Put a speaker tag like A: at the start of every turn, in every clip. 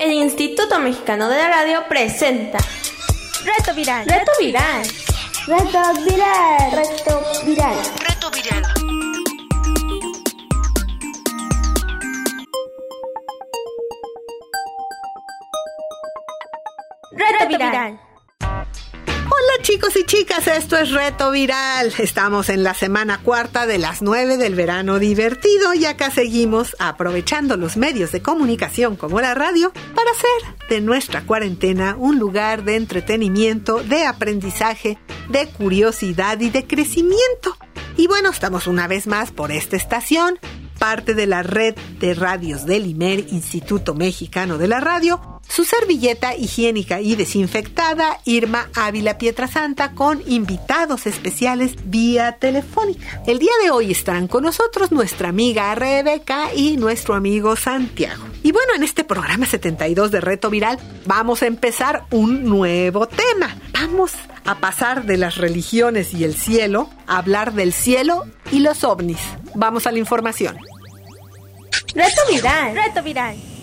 A: El Instituto Mexicano de la Radio presenta
B: Reto Viral.
A: Reto Viral.
C: Reto Viral. Reto Viral.
B: Reto Viral. Reto Viral.
D: Chicos y chicas, esto es Reto Viral. Estamos en la semana cuarta de las nueve del verano divertido y acá seguimos aprovechando los medios de comunicación como la radio para hacer de nuestra cuarentena un lugar de entretenimiento, de aprendizaje, de curiosidad y de crecimiento. Y bueno, estamos una vez más por esta estación, parte de la red de radios del IMER, Instituto Mexicano de la Radio, su servilleta higiénica y desinfectada, Irma Ávila Pietrasanta, con invitados especiales vía telefónica. El día de hoy estarán con nosotros nuestra amiga Rebeca y nuestro amigo Santiago. Y bueno, en este programa 72 de Reto Viral vamos a empezar un nuevo tema. Vamos a pasar de las religiones y el cielo a hablar del cielo y los ovnis. Vamos a la información.
B: Reto Viral. Reto Viral.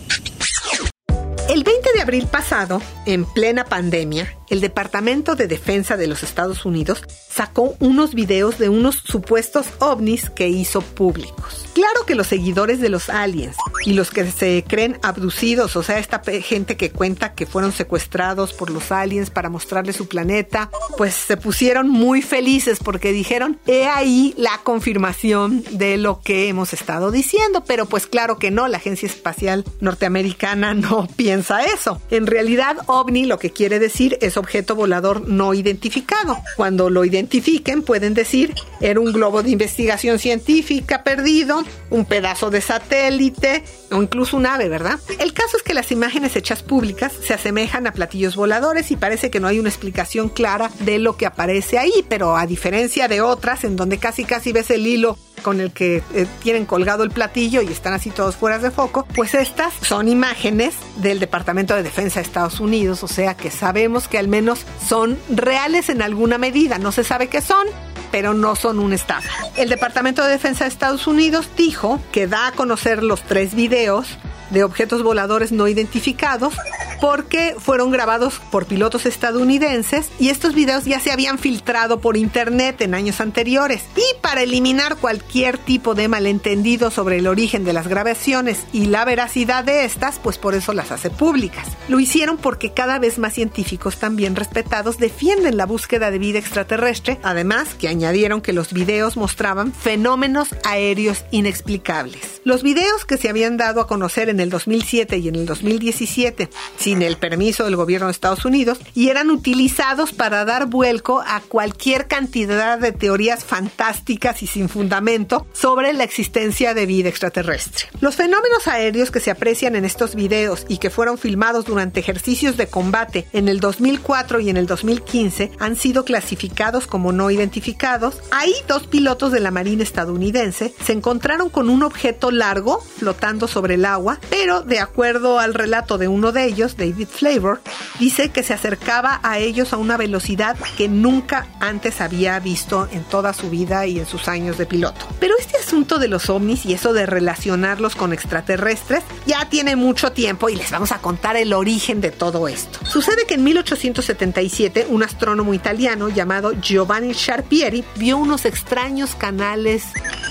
D: El 20 de abril pasado, en plena pandemia, el Departamento de Defensa de los Estados Unidos sacó unos videos de unos supuestos ovnis que hizo públicos. Claro que los seguidores de los aliens y los que se creen abducidos, o sea, esta gente que cuenta que fueron secuestrados por los aliens para mostrarles su planeta, pues se pusieron muy felices porque dijeron, he ahí la confirmación de lo que hemos estado diciendo, pero pues claro que no, la Agencia Espacial Norteamericana no piensa eso. En realidad, ovni lo que quiere decir es objeto volador no identificado. Cuando lo identifiquen pueden decir, era un globo de investigación científica perdido, un pedazo de satélite o incluso un ave, ¿verdad? El caso es que las imágenes hechas públicas se asemejan a platillos voladores y parece que no hay una explicación clara de lo que aparece ahí, pero a diferencia de otras en donde casi casi ves el hilo con el que eh, tienen colgado el platillo y están así todos fuera de foco, pues estas son imágenes del Departamento de Defensa de Estados Unidos, o sea que sabemos que al menos son reales en alguna medida, no se sabe qué son, pero no son un estafa. El Departamento de Defensa de Estados Unidos dijo que da a conocer los tres videos de objetos voladores no identificados porque fueron grabados por pilotos estadounidenses y estos videos ya se habían filtrado por internet en años anteriores. Y para eliminar cualquier tipo de malentendido sobre el origen de las grabaciones y la veracidad de estas, pues por eso las hace públicas. Lo hicieron porque cada vez más científicos también respetados defienden la búsqueda de vida extraterrestre, además que añadieron que los videos mostraban fenómenos aéreos inexplicables. Los videos que se habían dado a conocer en el 2007 y en el 2017 sin el permiso del gobierno de Estados Unidos y eran utilizados para dar vuelco a cualquier cantidad de teorías fantásticas y sin fundamento sobre la existencia de vida extraterrestre. Los fenómenos aéreos que se aprecian en estos videos y que fueron filmados durante ejercicios de combate en el 2004 y en el 2015 han sido clasificados como no identificados. Ahí dos pilotos de la Marina estadounidense se encontraron con un objeto largo flotando sobre el agua, pero de acuerdo al relato de uno de ellos, David Flavor, dice que se acercaba a ellos a una velocidad que nunca antes había visto en toda su vida y en sus años de piloto. Pero este asunto de los ovnis y eso de relacionarlos con extraterrestres ya tiene mucho tiempo y les vamos a contar el origen de todo esto. Sucede que en 1877 un astrónomo italiano llamado Giovanni Sharpieri vio unos extraños canales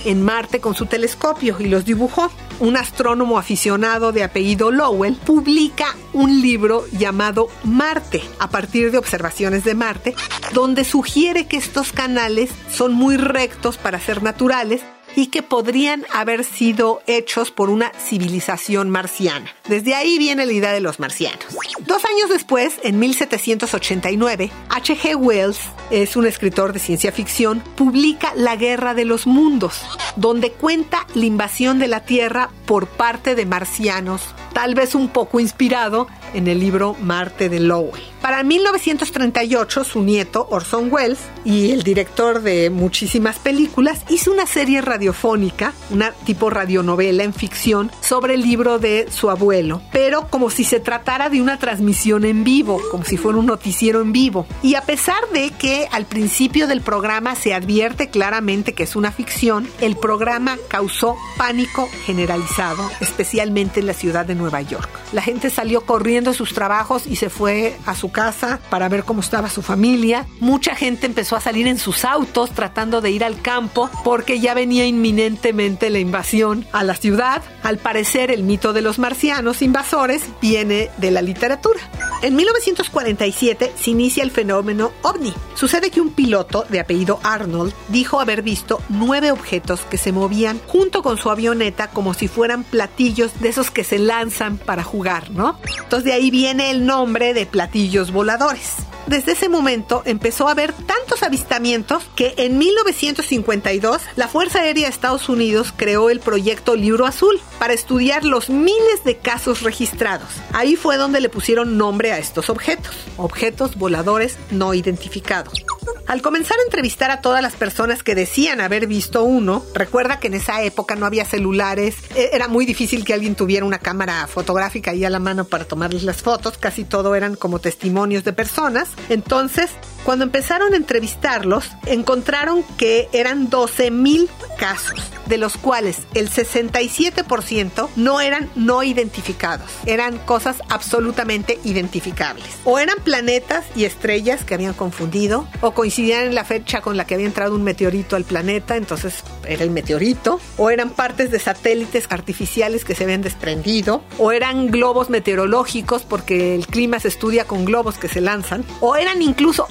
D: en Marte con su telescopio y los dibujó. Un astrónomo aficionado de apellido Lowell publica un libro llamado Marte, a partir de observaciones de Marte, donde sugiere que estos canales son muy rectos para ser naturales y que podrían haber sido hechos por una civilización marciana. Desde ahí viene la idea de los marcianos. Dos años después, en 1789, H.G. Wells, es un escritor de ciencia ficción, publica La Guerra de los Mundos, donde cuenta la invasión de la Tierra por parte de marcianos, tal vez un poco inspirado en el libro Marte de Lowell. Para 1938, su nieto, Orson Welles, y el director de muchísimas películas, hizo una serie radiofónica, una tipo radionovela en ficción, sobre el libro de su abuelo, pero como si se tratara de una transmisión en vivo, como si fuera un noticiero en vivo. Y a pesar de que al principio del programa se advierte claramente que es una ficción, el programa causó pánico generalizado, especialmente en la ciudad de Nueva York. La gente salió corriendo de sus trabajos y se fue a su casa para ver cómo estaba su familia. Mucha gente empezó a salir en sus autos tratando de ir al campo porque ya venía inminentemente la invasión a la ciudad. Al parecer el mito de los marcianos invasores viene de la literatura. En 1947 se inicia el fenómeno ovni. Sucede que un piloto de apellido Arnold dijo haber visto nueve objetos que se movían junto con su avioneta como si fueran platillos de esos que se lanzan para jugar, ¿no? Entonces de ahí viene el nombre de platillos voladores. Desde ese momento empezó a haber tantos avistamientos que en 1952 la Fuerza Aérea de Estados Unidos creó el proyecto Libro Azul para estudiar los miles de casos registrados. Ahí fue donde le pusieron nombre a estos objetos, objetos voladores no identificados. Al comenzar a entrevistar a todas las personas que decían haber visto uno, recuerda que en esa época no había celulares, e, era muy difícil que alguien tuviera una cámara fotográfica ahí a la mano para tomarles las fotos, casi todo eran como testimonios de personas. Entonces, cuando empezaron a entrevistarlos, encontraron que eran 12 mil casos, de los cuales el 67% no eran no identificados, eran cosas absolutamente identificables. O eran planetas y estrellas que habían confundido, o coincidían en la fecha con la que había entrado un meteorito al planeta, entonces era el meteorito, o eran partes de satélites artificiales que se habían desprendido, o eran globos meteorológicos porque el clima se estudia con globos que se lanzan, o eran incluso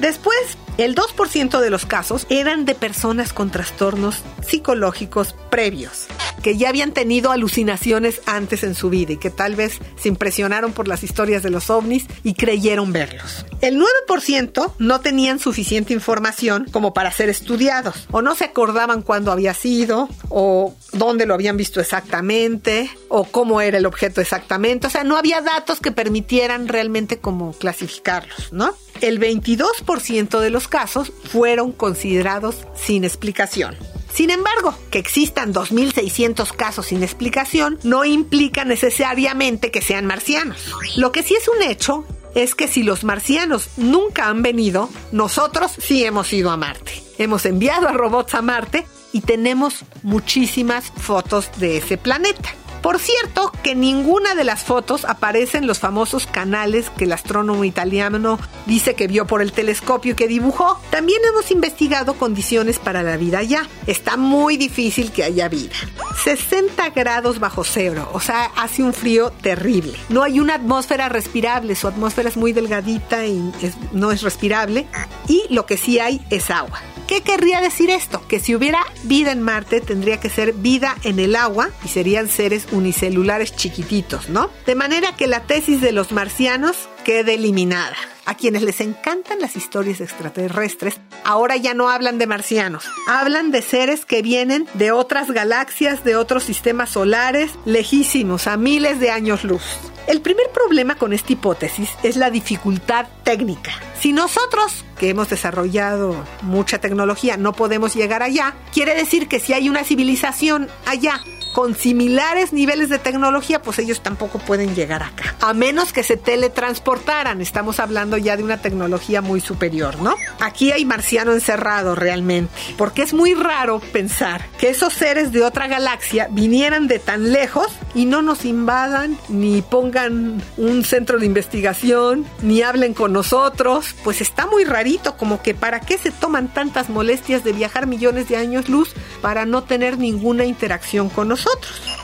D: Después, el 2% de los casos eran de personas con trastornos psicológicos previos, que ya habían tenido alucinaciones antes en su vida y que tal vez se impresionaron por las historias de los ovnis y creyeron verlos. El 9% no tenían suficiente información como para ser estudiados, o no se acordaban cuándo había sido, o dónde lo habían visto exactamente, o cómo era el objeto exactamente. O sea, no había datos que permitieran realmente como clasificarlos, ¿no? El 22% de los casos fueron considerados sin explicación. Sin embargo, que existan 2.600 casos sin explicación no implica necesariamente que sean marcianos. Lo que sí es un hecho es que si los marcianos nunca han venido, nosotros sí hemos ido a Marte. Hemos enviado a robots a Marte y tenemos muchísimas fotos de ese planeta. Por cierto, que ninguna de las fotos aparece en los famosos canales que el astrónomo italiano dice que vio por el telescopio que dibujó. También hemos investigado condiciones para la vida allá. Está muy difícil que haya vida. 60 grados bajo cero, o sea, hace un frío terrible. No hay una atmósfera respirable, su atmósfera es muy delgadita y no es respirable. Y lo que sí hay es agua. ¿Qué querría decir esto? Que si hubiera vida en Marte tendría que ser vida en el agua y serían seres unicelulares chiquititos, ¿no? De manera que la tesis de los marcianos quede eliminada. A quienes les encantan las historias extraterrestres, ahora ya no hablan de marcianos, hablan de seres que vienen de otras galaxias, de otros sistemas solares, lejísimos, a miles de años luz. El primer problema con esta hipótesis es la dificultad técnica. Si nosotros, que hemos desarrollado mucha tecnología, no podemos llegar allá, quiere decir que si hay una civilización allá con similares niveles de tecnología, pues ellos tampoco pueden llegar acá. A menos que se teletransportaran, estamos hablando ya de una tecnología muy superior, ¿no? Aquí hay marciano encerrado realmente, porque es muy raro pensar que esos seres de otra galaxia vinieran de tan lejos y no nos invadan, ni pongan un centro de investigación, ni hablen con nosotros, pues está muy rarito, como que para qué se toman tantas molestias de viajar millones de años luz para no tener ninguna interacción con nosotros.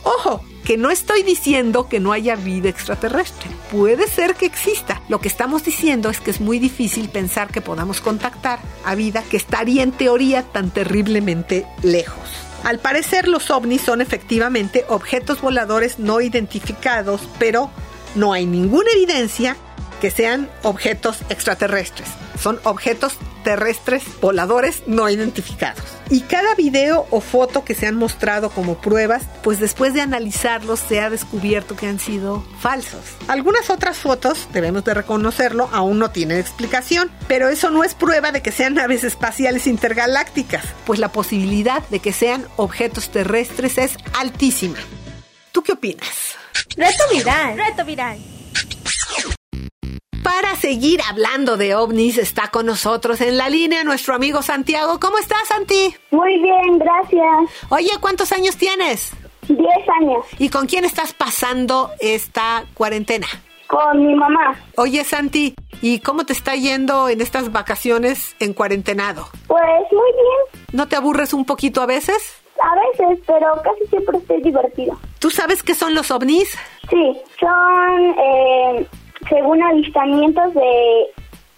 D: Ojo, que no estoy diciendo que no haya vida extraterrestre. Puede ser que exista. Lo que estamos diciendo es que es muy difícil pensar que podamos contactar a vida que estaría en teoría tan terriblemente lejos. Al parecer los ovnis son efectivamente objetos voladores no identificados, pero no hay ninguna evidencia que sean objetos extraterrestres. Son objetos terrestres voladores no identificados. Y cada video o foto que se han mostrado como pruebas, pues después de analizarlos se ha descubierto que han sido falsos. Algunas otras fotos, debemos de reconocerlo, aún no tienen explicación, pero eso no es prueba de que sean naves espaciales intergalácticas, pues la posibilidad de que sean objetos terrestres es altísima. ¿Tú qué opinas?
B: Reto viral. Reto viral.
D: Para seguir hablando de ovnis está con nosotros en la línea nuestro amigo Santiago. ¿Cómo estás, Santi?
C: Muy bien, gracias.
D: Oye, ¿cuántos años tienes?
C: Diez años.
D: ¿Y con quién estás pasando esta cuarentena?
C: Con mi mamá.
D: Oye, Santi, ¿y cómo te está yendo en estas vacaciones en cuarentenado?
C: Pues muy bien.
D: ¿No te aburres un poquito a veces?
C: A veces, pero casi siempre estoy divertido.
D: ¿Tú sabes qué son los ovnis?
C: Sí, son eh, según avistamientos de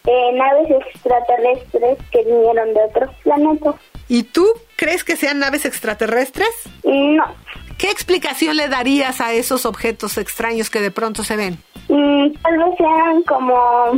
C: eh, naves extraterrestres que vinieron de otros planetas.
D: ¿Y tú crees que sean naves extraterrestres?
C: No.
D: ¿Qué explicación le darías a esos objetos extraños que de pronto se ven?
C: Mm, tal vez sean como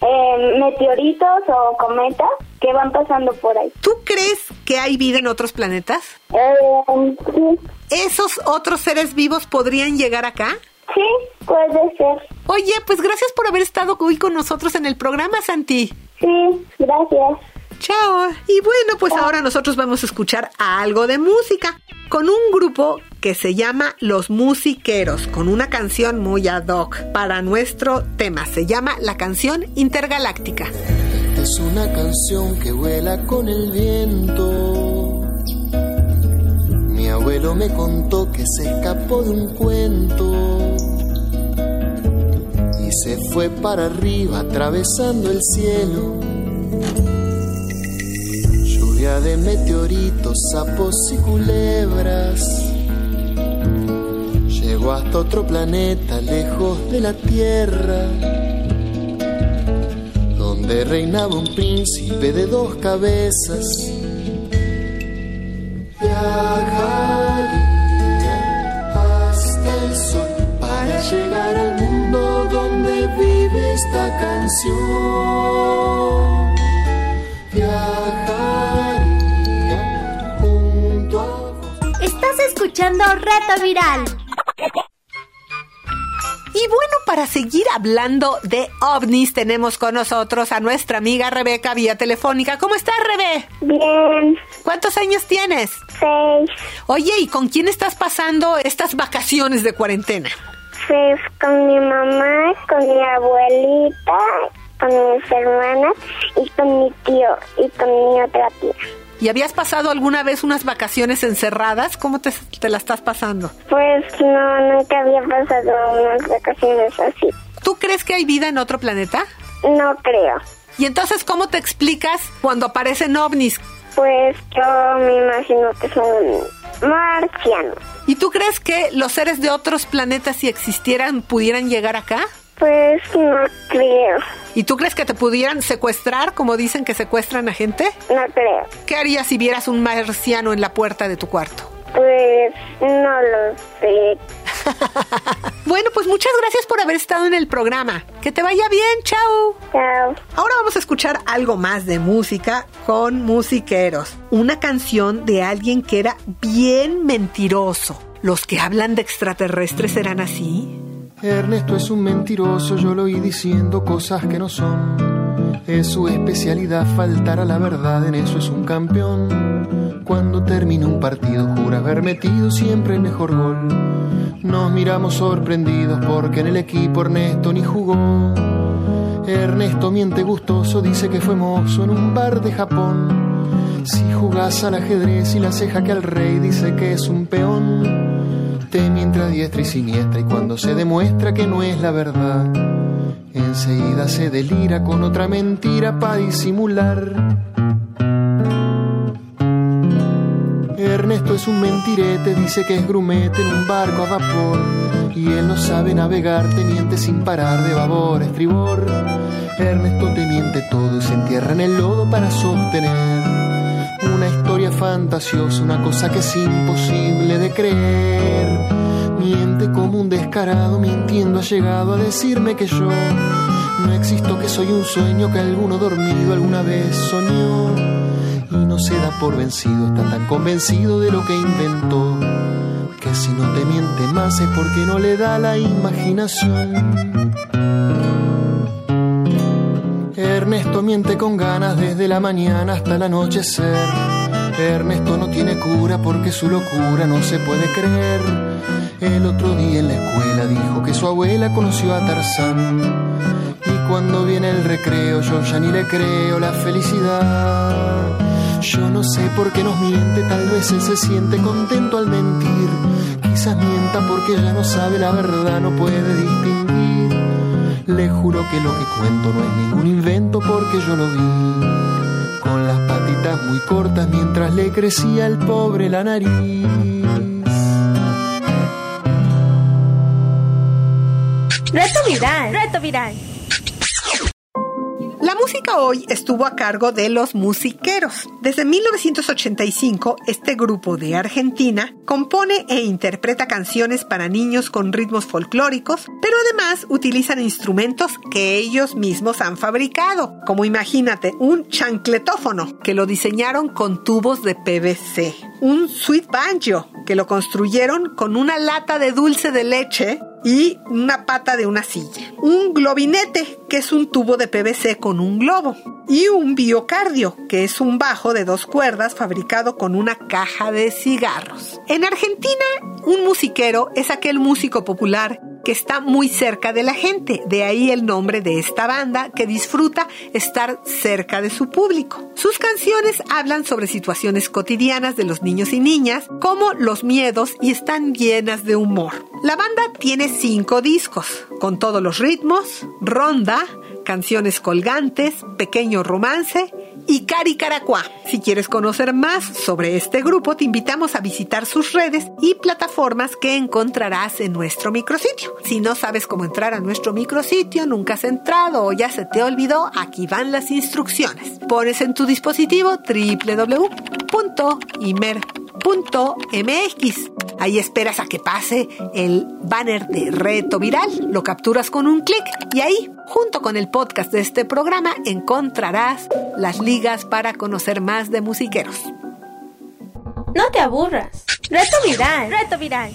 C: eh, meteoritos o cometas que van pasando por ahí.
D: ¿Tú crees que hay vida en otros planetas?
C: Eh, sí.
D: ¿Esos otros seres vivos podrían llegar acá?
C: Sí, puede ser.
D: Oye, pues gracias por haber estado hoy con nosotros en el programa, Santi.
C: Sí, gracias.
D: Chao. Y bueno, pues ahora nosotros vamos a escuchar algo de música con un grupo que se llama Los Musiqueros, con una canción muy ad hoc para nuestro tema. Se llama la canción Intergaláctica.
E: Esta es una canción que vuela con el viento. Abuelo me contó que se escapó de un cuento y se fue para arriba atravesando el cielo de meteoritos, sapos y culebras. Llegó hasta otro planeta lejos de la Tierra, donde reinaba un príncipe de dos cabezas. Viajaría hasta el sol para llegar al mundo donde vive esta canción.
B: escuchando Reto Viral.
D: Y bueno, para seguir hablando de ovnis, tenemos con nosotros a nuestra amiga Rebeca vía telefónica. ¿Cómo estás, Rebe?
C: Bien.
D: ¿Cuántos años tienes?
C: Seis.
D: Oye, ¿y con quién estás pasando estas vacaciones de cuarentena?
C: Pues con mi mamá, con mi abuelita, con mis hermanas y con mi tío y con mi otra tía.
D: ¿Y habías pasado alguna vez unas vacaciones encerradas? ¿Cómo te, te la estás pasando?
C: Pues no, nunca había pasado unas vacaciones así.
D: ¿Tú crees que hay vida en otro planeta?
C: No creo.
D: ¿Y entonces cómo te explicas cuando aparecen ovnis?
C: Pues yo me imagino que son marcianos.
D: ¿Y tú crees que los seres de otros planetas, si existieran, pudieran llegar acá?
C: Pues no creo.
D: ¿Y tú crees que te pudieran secuestrar, como dicen que secuestran a gente?
C: No creo.
D: ¿Qué harías si vieras un marciano en la puerta de tu cuarto?
C: Pues no lo sé.
D: bueno, pues muchas gracias por haber estado en el programa. Que te vaya bien, chao.
C: Chao.
D: Ahora vamos a escuchar algo más de música con musiqueros. Una canción de alguien que era bien mentiroso. ¿Los que hablan de extraterrestres eran así?
E: Ernesto es un mentiroso, yo lo oí diciendo cosas que no son. Es su especialidad faltar a la verdad, en eso es un campeón. Cuando termina un partido jura haber metido siempre el mejor gol. Nos miramos sorprendidos porque en el equipo Ernesto ni jugó. Ernesto miente gustoso, dice que fue mozo en un bar de Japón. Si jugás al ajedrez y la ceja que al rey dice que es un peón mientras diestra y siniestra y cuando se demuestra que no es la verdad, enseguida se delira con otra mentira para disimular. Ernesto es un mentirete, dice que es grumete en un barco a vapor y él no sabe navegar, te miente sin parar de babor, estribor. Ernesto te miente todo y se entierra en el lodo para sostener una historia fantasiosa, una cosa que es imposible de creer. Miente como un descarado, mintiendo ha llegado a decirme que yo no existo, que soy un sueño que alguno dormido alguna vez soñó. Y no se da por vencido, está tan convencido de lo que inventó, que si no te miente más es porque no le da la imaginación. Ernesto miente con ganas desde la mañana hasta el anochecer. Ernesto no tiene cura porque su locura no se puede creer. El otro día en la escuela dijo que su abuela conoció a Tarzán. Y cuando viene el recreo yo ya ni le creo la felicidad. Yo no sé por qué nos miente, tal vez él se siente contento al mentir quizás mienta porque ella no sabe la verdad, no puede distinguir. Le juro que lo que cuento no es ningún invento porque yo lo vi. Con las patitas muy cortas mientras le crecía el pobre la nariz.
A: Reto viral. Reto viral.
D: La música hoy estuvo a cargo de los musiqueros. Desde 1985, este grupo de Argentina compone e interpreta canciones para niños con ritmos folclóricos, pero además utilizan instrumentos que ellos mismos han fabricado, como imagínate un chancletófono que lo diseñaron con tubos de PVC, un sweet banjo que lo construyeron con una lata de dulce de leche y una pata de una silla. Un globinete, que es un tubo de PVC con un globo. Y un biocardio, que es un bajo de dos cuerdas fabricado con una caja de cigarros. En Argentina, un musiquero es aquel músico popular que está muy cerca de la gente, de ahí el nombre de esta banda que disfruta estar cerca de su público. Sus canciones hablan sobre situaciones cotidianas de los niños y niñas, como los miedos y están llenas de humor. La banda tiene cinco discos, con todos los ritmos, ronda, canciones colgantes, pequeño romance y Cari Caracuá. Si quieres conocer más sobre este grupo, te invitamos a visitar sus redes y plataformas que encontrarás en nuestro micrositio. Si no sabes cómo entrar a nuestro micrositio, nunca has entrado o ya se te olvidó, aquí van las instrucciones. Pones en tu dispositivo www.imer.mx. Ahí esperas a que pase el banner de reto viral, lo capturas con un clic y ahí, junto con el podcast de este programa, encontrarás las ligas para conocer más de musiqueros.
A: No te aburras. Reto viral. Reto viral.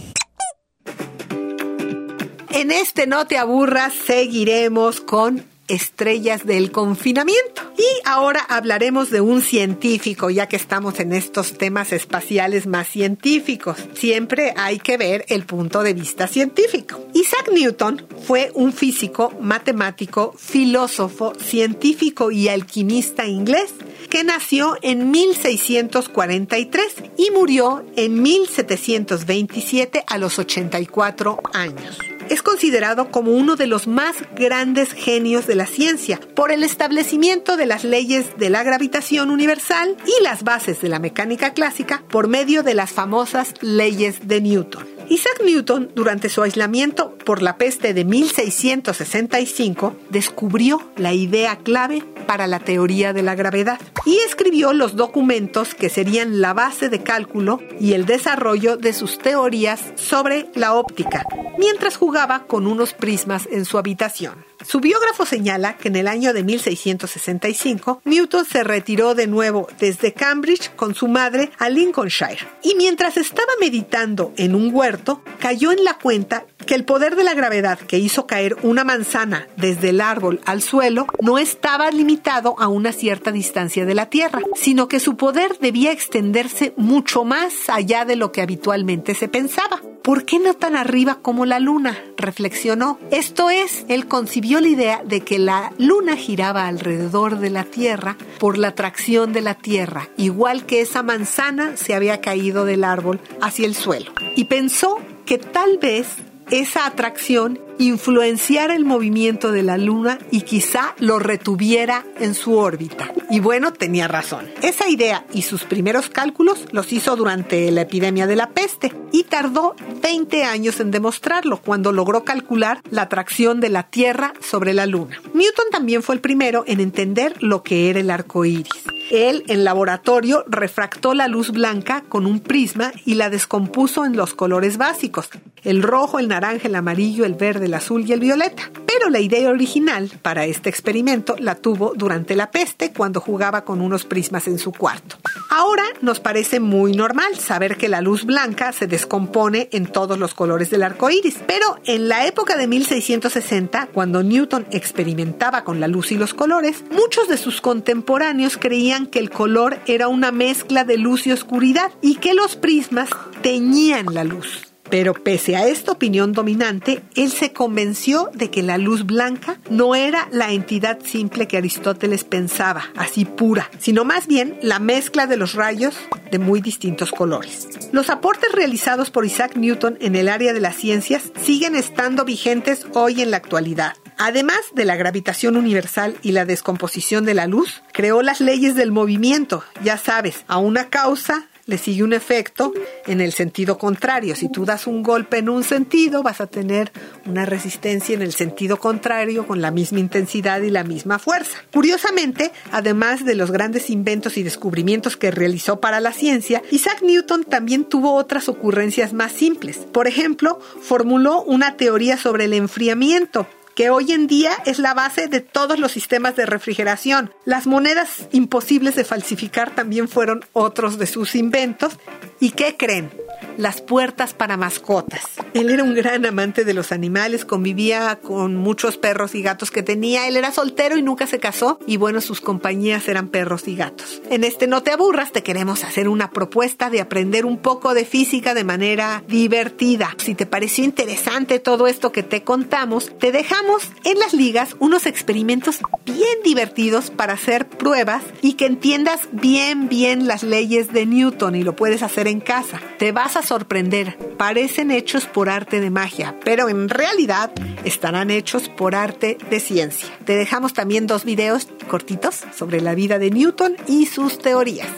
D: En este No te aburras seguiremos con estrellas del confinamiento. Y ahora hablaremos de un científico, ya que estamos en estos temas espaciales más científicos. Siempre hay que ver el punto de vista científico. Isaac Newton fue un físico, matemático, filósofo, científico y alquimista inglés que nació en 1643 y murió en 1727 a los 84 años considerado como uno de los más grandes genios de la ciencia por el establecimiento de las leyes de la gravitación universal y las bases de la mecánica clásica por medio de las famosas leyes de Newton. Isaac Newton, durante su aislamiento por la peste de 1665, descubrió la idea clave para la teoría de la gravedad y escribió los documentos que serían la base de cálculo y el desarrollo de sus teorías sobre la óptica, mientras jugaba con unos prismas en su habitación. Su biógrafo señala que en el año de 1665 Newton se retiró de nuevo desde Cambridge con su madre a Lincolnshire y mientras estaba meditando en un huerto cayó en la cuenta que el poder de la gravedad que hizo caer una manzana desde el árbol al suelo no estaba limitado a una cierta distancia de la Tierra, sino que su poder debía extenderse mucho más allá de lo que habitualmente se pensaba. ¿Por qué no tan arriba como la luna? reflexionó. Esto es, él concibió la idea de que la luna giraba alrededor de la Tierra por la atracción de la Tierra, igual que esa manzana se había caído del árbol hacia el suelo. Y pensó que tal vez esa atracción influenciara el movimiento de la Luna y quizá lo retuviera en su órbita. Y bueno, tenía razón. Esa idea y sus primeros cálculos los hizo durante la epidemia de la peste y tardó 20 años en demostrarlo cuando logró calcular la atracción de la Tierra sobre la Luna. Newton también fue el primero en entender lo que era el arco iris. Él, en laboratorio, refractó la luz blanca con un prisma y la descompuso en los colores básicos, el rojo, el naranja, el amarillo, el verde, el azul y el violeta. Pero la idea original para este experimento la tuvo durante la peste cuando jugaba con unos prismas en su cuarto. Ahora nos parece muy normal saber que la luz blanca se descompone en todos los colores del arco iris, pero en la época de 1660, cuando Newton experimentaba con la luz y los colores, muchos de sus contemporáneos creían que el color era una mezcla de luz y oscuridad y que los prismas teñían la luz. Pero pese a esta opinión dominante, él se convenció de que la luz blanca no era la entidad simple que Aristóteles pensaba, así pura, sino más bien la mezcla de los rayos de muy distintos colores. Los aportes realizados por Isaac Newton en el área de las ciencias siguen estando vigentes hoy en la actualidad. Además de la gravitación universal y la descomposición de la luz, creó las leyes del movimiento, ya sabes, a una causa le sigue un efecto en el sentido contrario. Si tú das un golpe en un sentido, vas a tener una resistencia en el sentido contrario con la misma intensidad y la misma fuerza. Curiosamente, además de los grandes inventos y descubrimientos que realizó para la ciencia, Isaac Newton también tuvo otras ocurrencias más simples. Por ejemplo, formuló una teoría sobre el enfriamiento que hoy en día es la base de todos los sistemas de refrigeración. Las monedas imposibles de falsificar también fueron otros de sus inventos. ¿Y qué creen? las puertas para mascotas. Él era un gran amante de los animales, convivía con muchos perros y gatos que tenía. Él era soltero y nunca se casó y bueno, sus compañías eran perros y gatos. En este No te aburras te queremos hacer una propuesta de aprender un poco de física de manera divertida. Si te pareció interesante todo esto que te contamos, te dejamos en las ligas unos experimentos bien divertidos para hacer pruebas y que entiendas bien bien las leyes de Newton y lo puedes hacer en casa. Te vas a sorprender. Parecen hechos por arte de magia, pero en realidad estarán hechos por arte de ciencia. Te dejamos también dos videos cortitos sobre la vida de Newton y sus teorías.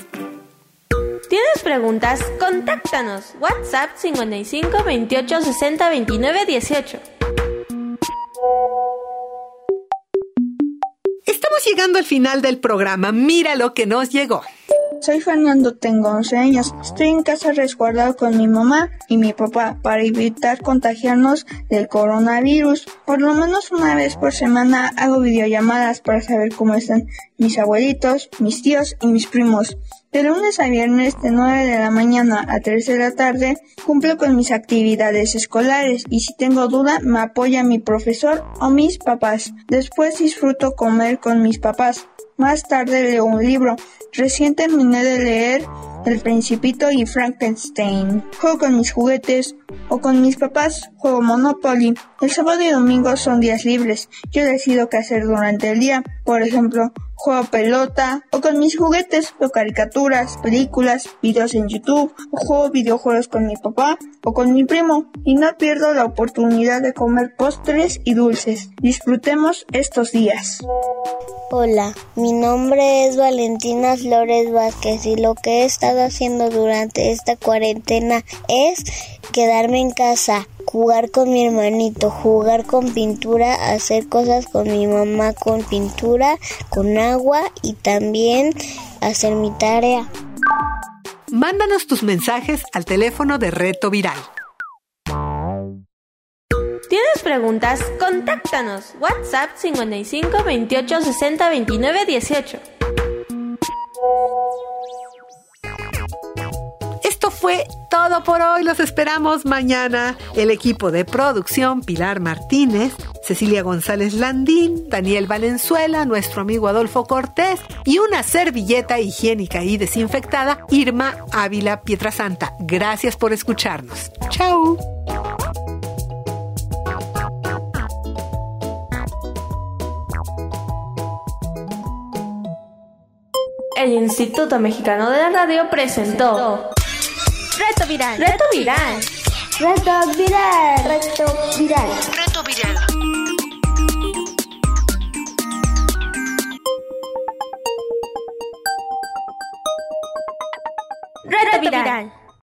A: ¿Tienes preguntas? Contáctanos. WhatsApp 55 28 60 29 18.
D: Estamos llegando al final del programa. Mira lo que nos llegó.
F: Soy Fernando, tengo 11 años. Estoy en casa resguardado con mi mamá y mi papá para evitar contagiarnos del coronavirus. Por lo menos una vez por semana hago videollamadas para saber cómo están mis abuelitos, mis tíos y mis primos. De lunes a viernes de 9 de la mañana a 3 de la tarde cumplo con mis actividades escolares y si tengo duda me apoya mi profesor o mis papás. Después disfruto comer con mis papás. Más tarde leo un libro. Recién terminé de leer El Principito y Frankenstein. Juego con mis juguetes o con mis papás. Juego Monopoly. El sábado y domingo son días libres. Yo decido qué hacer durante el día. Por ejemplo, juego pelota o con mis juguetes, veo caricaturas, películas, videos en YouTube, o juego videojuegos con mi papá o con mi primo y no pierdo la oportunidad de comer postres y dulces. Disfrutemos estos días.
G: Hola, mi nombre es Valentina Flores Vázquez y lo que he estado haciendo durante esta cuarentena es quedarme en casa, jugar con mi hermanito, jugar con pintura, hacer cosas con mi mamá con pintura, con agua y también hacer mi tarea.
D: Mándanos tus mensajes al teléfono de Reto Viral.
A: ¿Tienes preguntas? Contáctanos. WhatsApp 55 28 60 29 18.
D: Esto fue todo por hoy. Los esperamos mañana. El equipo de producción, Pilar Martínez, Cecilia González Landín, Daniel Valenzuela, nuestro amigo Adolfo Cortés y una servilleta higiénica y desinfectada, Irma Ávila Pietrasanta. Gracias por escucharnos. Chao.
A: el Instituto Mexicano de la Radio presentó Reto Viral. Reto Viral. Reto Viral.
B: Reto Viral. Reto Viral.
H: Reto Viral.